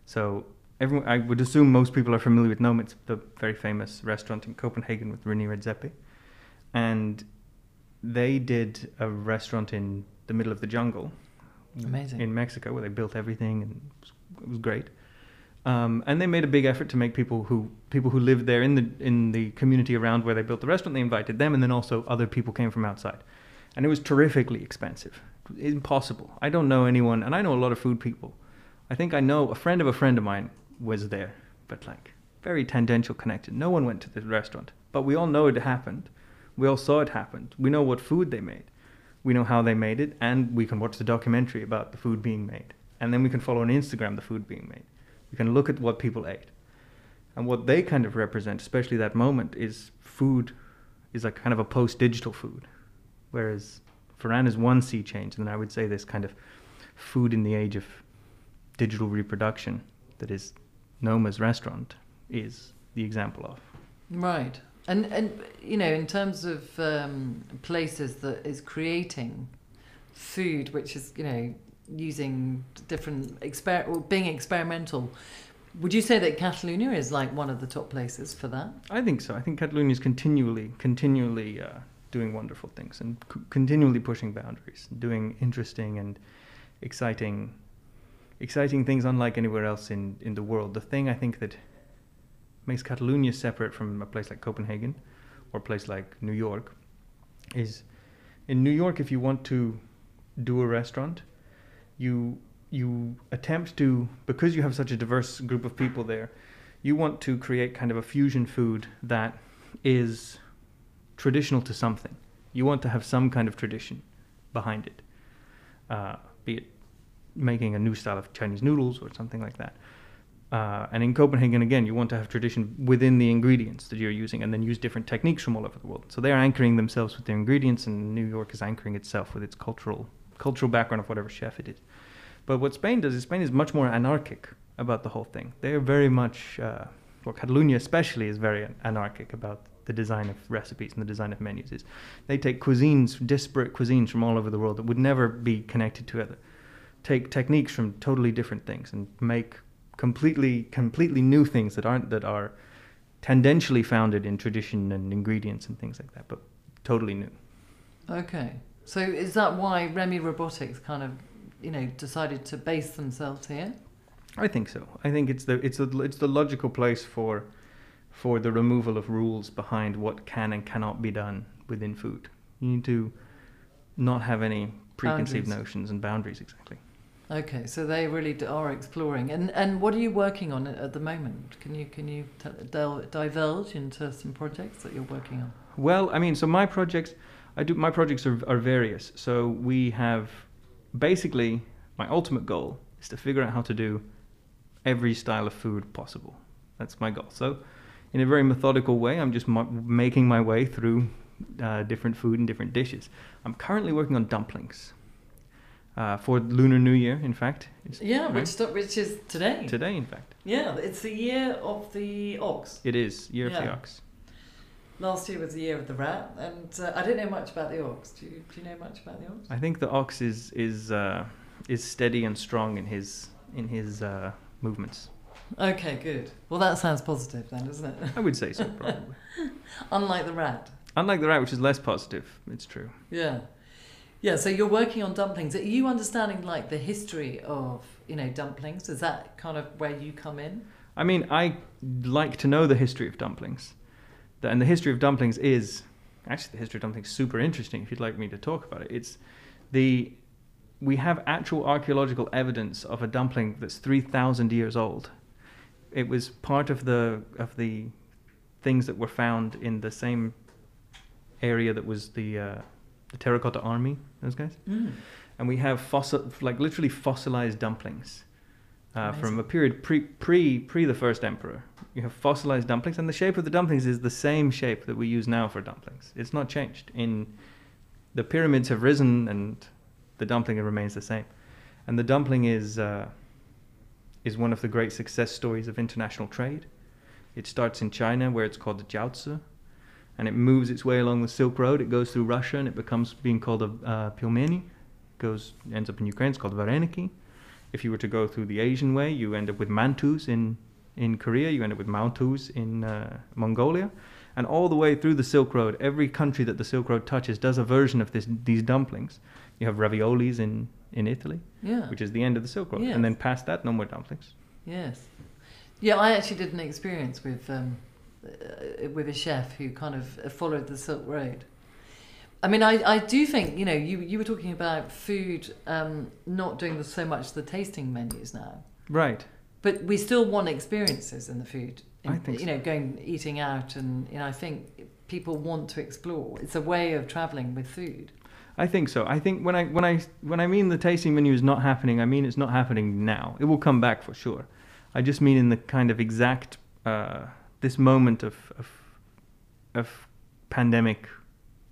So everyone, I would assume most people are familiar with Noma. It's the very famous restaurant in Copenhagen with René Redzepi, and they did a restaurant in the middle of the jungle Amazing. in Mexico where they built everything and it was, it was great. Um, and they made a big effort to make people who people who lived there in the in the community around where they built the restaurant. They invited them, and then also other people came from outside, and it was terrifically expensive, impossible. I don't know anyone, and I know a lot of food people. I think I know a friend of a friend of mine was there, but like very tangential connected. No one went to the restaurant, but we all know it happened. We all saw it happened. We know what food they made. We know how they made it, and we can watch the documentary about the food being made. And then we can follow on Instagram the food being made. We can look at what people ate. And what they kind of represent, especially that moment, is food is like kind of a post digital food. Whereas Ferran is one sea change, and then I would say this kind of food in the age of digital reproduction that is Noma's restaurant is the example of. Right. And and you know, in terms of um, places that is creating food, which is you know using different exper or being experimental, would you say that Catalonia is like one of the top places for that? I think so. I think Catalonia is continually, continually uh, doing wonderful things and c- continually pushing boundaries, doing interesting and exciting, exciting things unlike anywhere else in, in the world. The thing I think that makes Catalonia separate from a place like Copenhagen or a place like New York is in New York, if you want to do a restaurant, you you attempt to because you have such a diverse group of people there, you want to create kind of a fusion food that is traditional to something. You want to have some kind of tradition behind it, uh, be it making a new style of Chinese noodles or something like that. Uh, and in Copenhagen, again, you want to have tradition within the ingredients that you're using and then use different techniques from all over the world. So they're anchoring themselves with their ingredients, and New York is anchoring itself with its cultural cultural background of whatever chef it is. But what Spain does is Spain is much more anarchic about the whole thing. They're very much, uh, well, Catalonia especially is very anarchic about the design of recipes and the design of menus. Is they take cuisines, disparate cuisines from all over the world that would never be connected together, take techniques from totally different things, and make completely completely new things that aren't that are tendentially founded in tradition and ingredients and things like that, but totally new. Okay. So is that why Remy Robotics kind of, you know, decided to base themselves here? I think so. I think it's the it's the it's the logical place for for the removal of rules behind what can and cannot be done within food. You need to not have any preconceived Boundaries. notions and boundaries exactly. Okay, so they really are exploring. And and what are you working on at the moment? Can you can you t- del- divulge into some projects that you're working on? Well, I mean, so my projects, I do my projects are are various. So we have basically my ultimate goal is to figure out how to do every style of food possible. That's my goal. So, in a very methodical way, I'm just ma- making my way through uh, different food and different dishes. I'm currently working on dumplings uh, for Lunar New Year. In fact, Yeah, right? which which is today. today. In fact, Yeah, it's the year of the ox. it is year of the ox. Last year was the year of the rat, and uh, I don't know much about the ox. Do you, do you know much about the ox? I think the ox is is uh, is steady and strong in his in his uh, movements. Okay, good. Well, that sounds positive then, doesn't it? I would say so, probably. Unlike the rat. Unlike the rat, which is less positive, it's true. Yeah. Yeah, so you're working on dumplings. Are you understanding like the history of, you know, dumplings? Is that kind of where you come in? I mean, I like to know the history of dumplings, and the history of dumplings is actually the history of dumplings is super interesting. If you'd like me to talk about it, it's the we have actual archaeological evidence of a dumpling that's three thousand years old. It was part of the of the things that were found in the same area that was the uh, the terracotta army. Those guys. Mm. and we have fossil, like literally fossilized dumplings uh, from a period pre pre pre the first emperor. You have fossilized dumplings, and the shape of the dumplings is the same shape that we use now for dumplings. It's not changed. In the pyramids have risen, and the dumpling remains the same. And the dumpling is uh, is one of the great success stories of international trade. It starts in China, where it's called the jiaozi, and it moves its way along the Silk Road. It goes through Russia, and it becomes being called a uh, pelmeni. Goes ends up in Ukraine. It's called vareniki. If you were to go through the Asian way, you end up with mantus in in Korea. You end up with mantus in uh, Mongolia, and all the way through the Silk Road, every country that the Silk Road touches does a version of this these dumplings. You have raviolis in in Italy, Yeah. which is the end of the Silk Road, Yes. and then past that, no more dumplings. Yes. Yeah, I actually did an experience with um, uh, with a chef who kind of uh, followed the Silk Road. I mean, I, I do think, you know, you, you were talking about food um, not doing the, so much the tasting menus now, Right. but we still want experiences in the food. In, I think You know, going eating out, and you know, I think people want to explore. It's a way of traveling with food. I think so. I think when I when I when I mean the tasting menu is not happening, I mean it's not happening now. It will come back for sure. I just mean in the kind of exact uh, this moment of of, of pandemic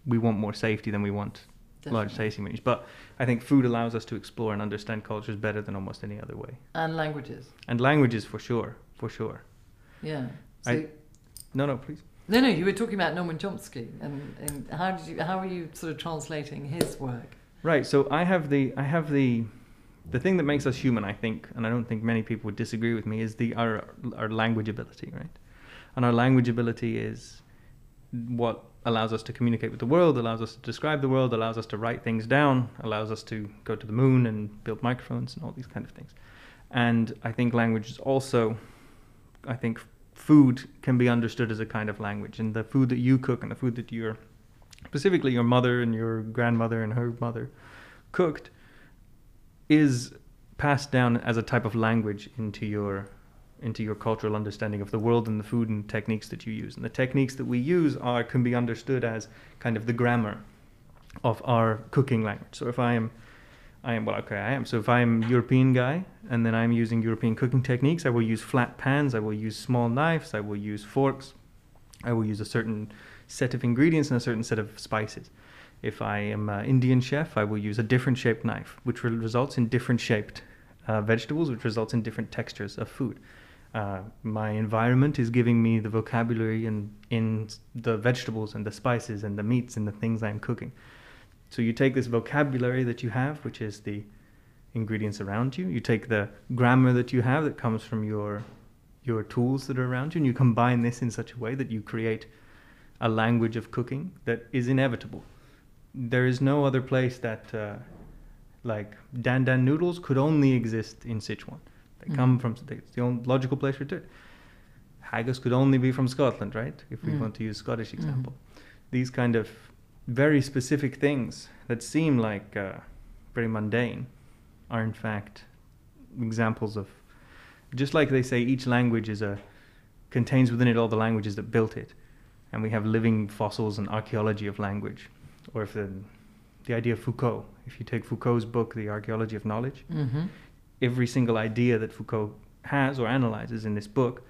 we want more safety than we want large tasting menus. But I think food allows us to explore and understand cultures better than almost any other way. And languages. And languages for sure, for sure. Yeah. So, I- No, no, please. No, no, you were talking about Noam Chomsky, and, and how did you, how are you sort of translating his work? Right. So I have the I have the the thing that makes us human, I think, and I don't think many people would disagree with me, is the our our language ability, right? And our language ability is what allows us to communicate with the world, allows us to describe the world, allows us to write things down, allows us to go to the moon and build microphones and all these kind of things. And I think language is also, I think food can be understood as a kind of language, and the food that you cook and the food that your, specifically your mother and your grandmother and her mother, cooked, is passed down as a type of language into your into your cultural understanding of the world and the food and techniques that you use. And the techniques that we use are can be understood as kind of the grammar of our cooking language. So if I am I am well okay, I am. So if I'm European guy and then I'm using European cooking techniques, I will use flat pans, I will use small knives, I will use forks, I will use a certain set of ingredients and a certain set of spices. If I am an Indian chef, I will use a different shaped knife, which results in different shaped uh, vegetables, which results in different textures of food. Uh, my environment is giving me the vocabulary in, in the vegetables and the spices and the meats and the things I'm cooking. So you take this vocabulary that you have, which is the ingredients around you. You take the grammar that you have that comes from your your tools that are around you, and you combine this in such a way that you create a language of cooking that is inevitable. There is no other place that, uh, like Dan Dan noodles, could only exist in Sichuan. They Mm. come from it's the only logical place for it. Haggis could only be from Scotland, right? If we Mm. want to use Scottish Mhm. example, these kind of very specific things that seem like uh, very mundane are in fact examples of just like they say each language is a contains within it all the languages that built it and we have living fossils and archaeology of language or if the the idea of Foucault if you take Foucault's book the archaeology of knowledge Mm-hmm. every single idea that Foucault has or analyzes in this book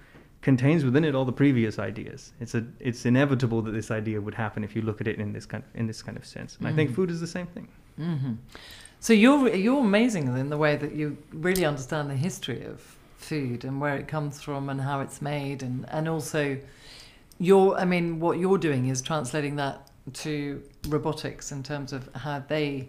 contains within it all the previous ideas. It's a it's inevitable that this idea would happen if you look at it in this kind of, in this kind of sense. And I think Mhm. food is the same thing. Mm-hmm. So you're you're amazing in the way that you really understand the history of food and where it comes from and how it's made and and also you're I mean what you're doing is translating that to robotics in terms of how they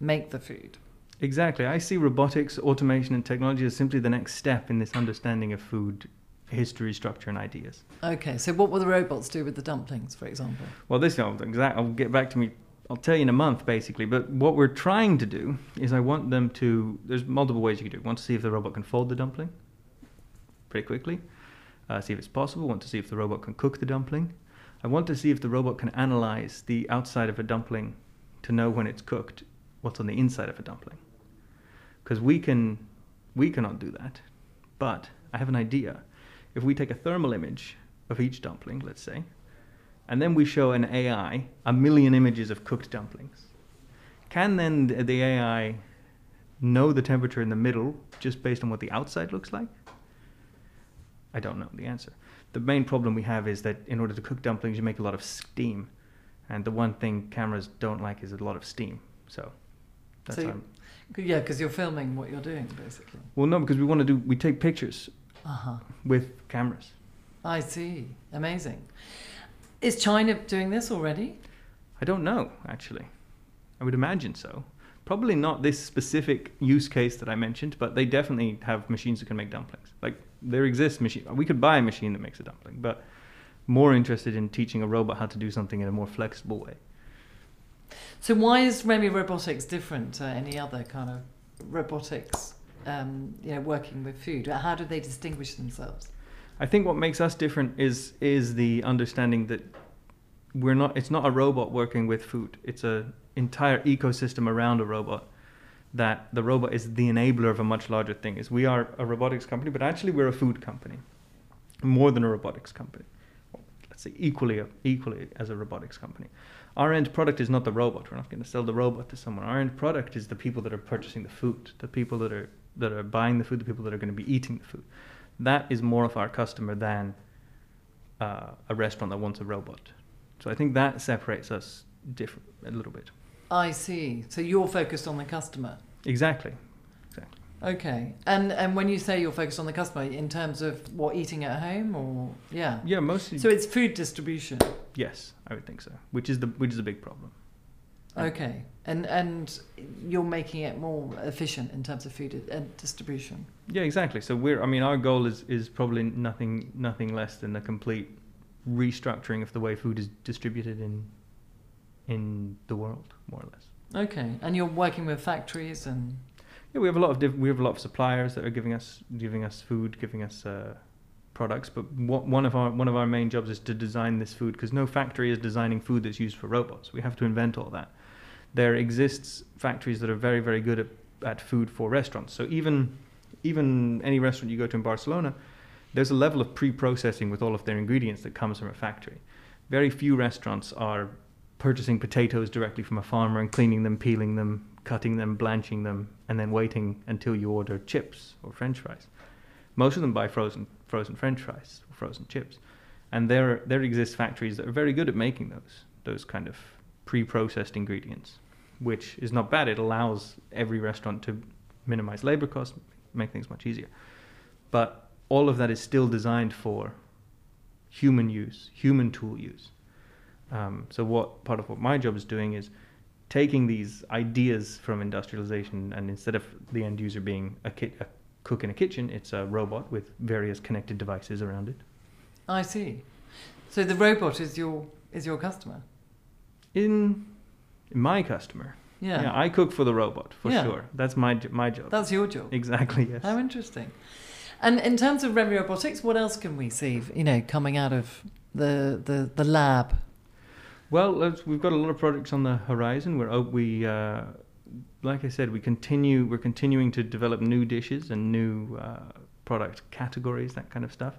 make the food. Exactly. I see robotics, automation, and technology as simply the next step in this understanding of food history, structure, and ideas. Okay, so what will the robots do with the dumplings, for example? Well, this exact. I'll get back to me. I'll tell you in a month, basically. But what we're trying to do is, I want them to. There's multiple ways you can do. it. Want to see if the robot can fold the dumpling pretty quickly. Uh, see if it's possible. Want to see if the robot can cook the dumpling. I want to see if the robot can analyze the outside of a dumpling to know when it's cooked, what's on the inside of a dumpling. Because we can, we cannot do that. But I have an idea. If we take a thermal image of each dumpling, let's say, and then we show an AI a million images of cooked dumplings. Can then the AI know the temperature in the middle just based on what the outside looks like? I don't know the answer. The main problem we have is that in order to cook dumplings, you make a lot of steam, and the one thing cameras don't like is a lot of steam. So that's So you- Yeah, because you're filming what you're doing, basically. well, no, because we want to do we take pictures Uh huh. with cameras. I see. Amazing. Is China doing this already? I don't know, actually. I would imagine so. Probably not this specific use case that I mentioned, but they definitely have machines that can make dumplings. Like there exists machine. We could buy a machine that makes a dumpling, but more interested in teaching a robot how to do something in a more flexible way. So why is Remy Robotics different to any other kind of robotics? Um, you know, working with food. How do they distinguish themselves? I think what makes us different is is the understanding that we're not. It's not a robot working with food. It's a entire ecosystem around a robot. That the robot is the enabler of a much larger thing. Is we are a robotics company, but actually we're a food company, more than a robotics company. Let's say equally equally as a robotics company. Our end product is not the robot. We're not going to sell the robot to someone. Our end product is the people that are purchasing the food, the people that are that are buying the food, the people that are going to be eating the food that is more of our customer than uh, a restaurant that wants a robot. So I think that separates us different a little bit. I see. So you're focused on the customer. Exactly. Exactly. Okay. And and when you say you're focused on the customer in terms of what eating at home or yeah. Yeah, mostly. So it's food distribution. yes, I would think so. Which is the which is a big problem. Okay. And and you're making it more efficient in terms of food and distribution. Yeah, exactly. So we're I mean our goal is is probably nothing nothing less than a complete restructuring of the way food is distributed in in the world, more or less. Okay. And you're working with factories and Yeah, we have a lot of diff- we have a lot of suppliers that are giving us giving us food, giving us uh, products. But what, one of our one of our main jobs is to design this food because no factory is designing food that's used for robots. We have to invent all that. There exists factories that are very very good at, at food for restaurants. So even even any restaurant you go to in Barcelona, there's a level of pre-processing with all of their ingredients that comes from a factory. Very few restaurants are purchasing potatoes directly from a farmer and cleaning them, peeling them, cutting them, blanching them, and then waiting until you order chips or French fries. Most of them buy frozen frozen French fries or frozen chips, and there there exist factories that are very good at making those those kind of pre-processed ingredients, which is not bad. It allows every restaurant to minimize labor costs, make things much easier. But all of that is still designed for human use, human tool use. Um, so what part of what my job is doing is taking these ideas from industrialization, and instead of the end user being a, ki- a cook in a kitchen, it's a robot with various connected devices around it. I see. So the robot is your is your customer. In my customer, Yeah. I cook for the robot for Yeah. sure. That's my my job. That's your job. exactly yes. How interesting. And in terms of Remy Robotics, what else can we see, you know, coming out of the the, the lab? Well, we've got a lot of projects on the horizon. We're we, uh, like I said, we continue. We're continuing to develop new dishes and new uh, product categories, that kind of stuff.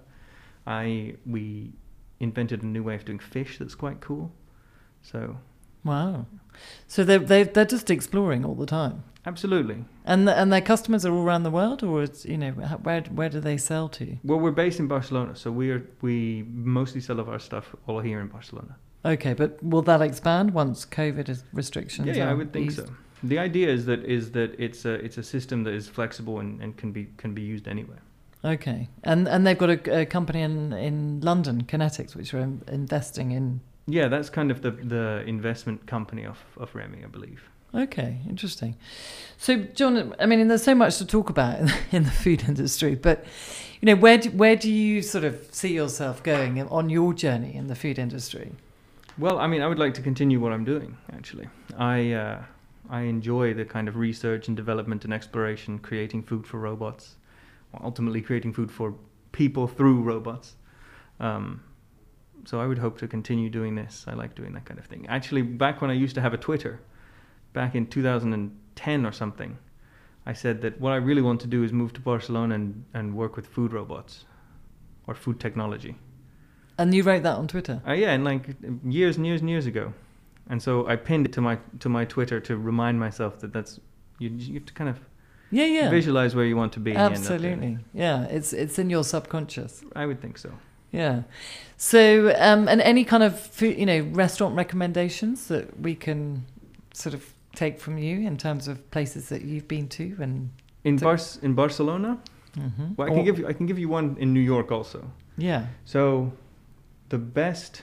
I we invented a new way of doing fish that's quite cool. So Wow. So they they they're just exploring all the time. absolutely. And the, and their customers are all around the world, or it's you know where where do they sell to? Well, we're based in Barcelona, so we are we mostly sell of our stuff all here in Barcelona. Okay, but will that expand once COVID is restrictions? Yeah, yeah, I would think eased? so. The idea is that is that it's a it's a system that is flexible and, and can be can be used anywhere. Okay, and and they've got a, a company in in London, Kinetics, which are in- investing in. Yeah, that's kind of the the investment company of of Remy, I believe. Okay, interesting. So, John, I mean, there's so much to talk about in the food industry, but you know, where do, where do you sort of see yourself going on your journey in the food industry? Well, I mean, I would like to continue what I'm doing. Actually, I uh, I enjoy the kind of research and development and exploration, creating food for robots, ultimately creating food for people through robots. Um, so I would hope to continue doing this. I like doing that kind of thing. Actually, back when I used to have a Twitter, back in 2010 or something, I said that what I really want to do is move to Barcelona and, and work with food robots or food technology. And you wrote that on Twitter. Uh, yeah, and like years and years and years ago, and so I pinned it to my to my Twitter to remind myself that that's you, you have to kind of Yeah, yeah, visualize where you want to be. and end up absolutely. Yeah, it's it's in your subconscious. I would think so. Yeah. So, um, and any kind of food, you know, restaurant recommendations that we can sort of take from you in terms of places that you've been to and. In So- Bar in Barcelona, Mhm. well, I can Or- give you I can give you one in New York also. Yeah. So, the best,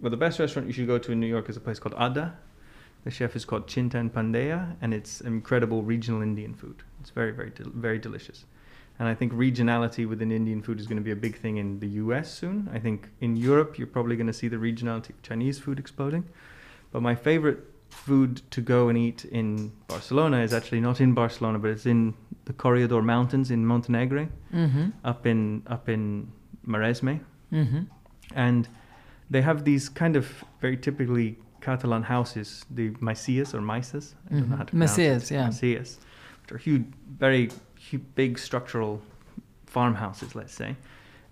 well, the best restaurant you should go to in New York is a place called Adda. The chef is called Chintan Pandya, and it's incredible regional Indian food. It's very, very, del- very delicious. And I think regionality within Indian food is going to be a big thing in the U.S. soon. I think in Europe you're probably going to see the regionality of Chinese food exploding. But my favorite food to go and eat in Barcelona is actually not in Barcelona, but it's in the Corredor Mountains in Montenegro, Mm-hmm. up in up in Maresme Mm-hmm. and they have these kind of very typically Catalan houses, the maisias or maisas. I don't know how to Mhm. pronounce Macias, it. yeah. Macias, which are huge, very big structural farmhouses, let's say,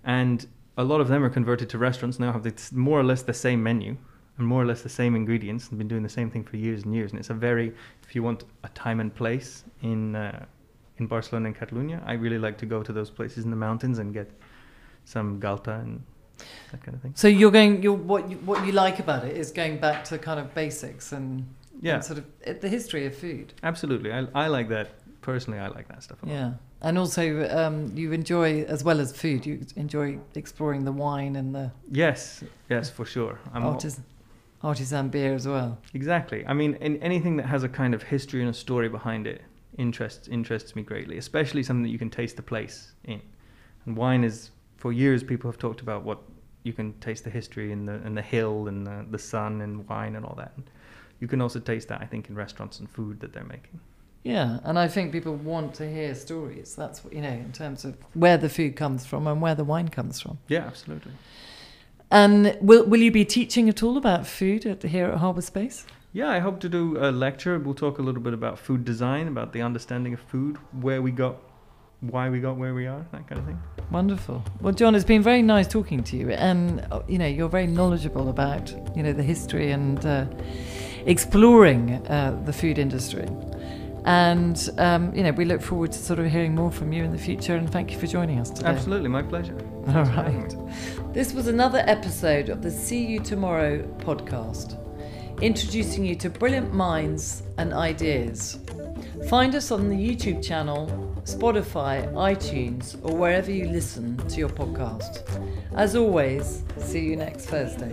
and a lot of them are converted to restaurants now. Have this more or less the same menu and more or less the same ingredients, and been doing the same thing for years and years. And it's a very, if you want a time and place in uh, in Barcelona and Catalonia, I really like to go to those places in the mountains and get some galta and that kind of thing. So you're going. You're what you, what you like about it is going back to kind of basics and, Yeah, and sort of uh, the history of food. absolutely. I, I like that personally. I like that stuff. A lot. Yeah, and also um, you enjoy as well as food. You enjoy exploring the wine and the Yes, yes, for sure. I'm all- artisan, artisan beer as well. Exactly. I mean, in anything that has a kind of history and a story behind it interests interests me greatly, especially something that you can taste the place in. And wine is, for years, people have talked about what you can taste the history in the in the hill and the, the sun and wine and all that. You can also taste that, I think, in restaurants and food that they're making. Yeah, and I think people want to hear stories. That's what you know in terms of where the food comes from and where the wine comes from. Yeah, absolutely. And will will you be teaching at all about food at, here at Harbour Space? Yeah, I hope to do a lecture. We'll talk a little bit about food design, about the understanding of food, where we got, why we got where we are, that kind of thing. Wonderful. Well, John, it's been very nice talking to you, and uh, you know you're very knowledgeable about you know the history and uh, exploring uh, the food industry. And um, you know we look forward to sort of hearing more from you in the future. And thank you for joining us today. Absolutely, my pleasure. All Thanks for having right. This was another episode of the See You Tomorrow podcast, introducing you to brilliant minds and ideas. Find us on the YouTube channel, Spotify, iTunes, or wherever you listen to your podcast. As always, see you next Thursday.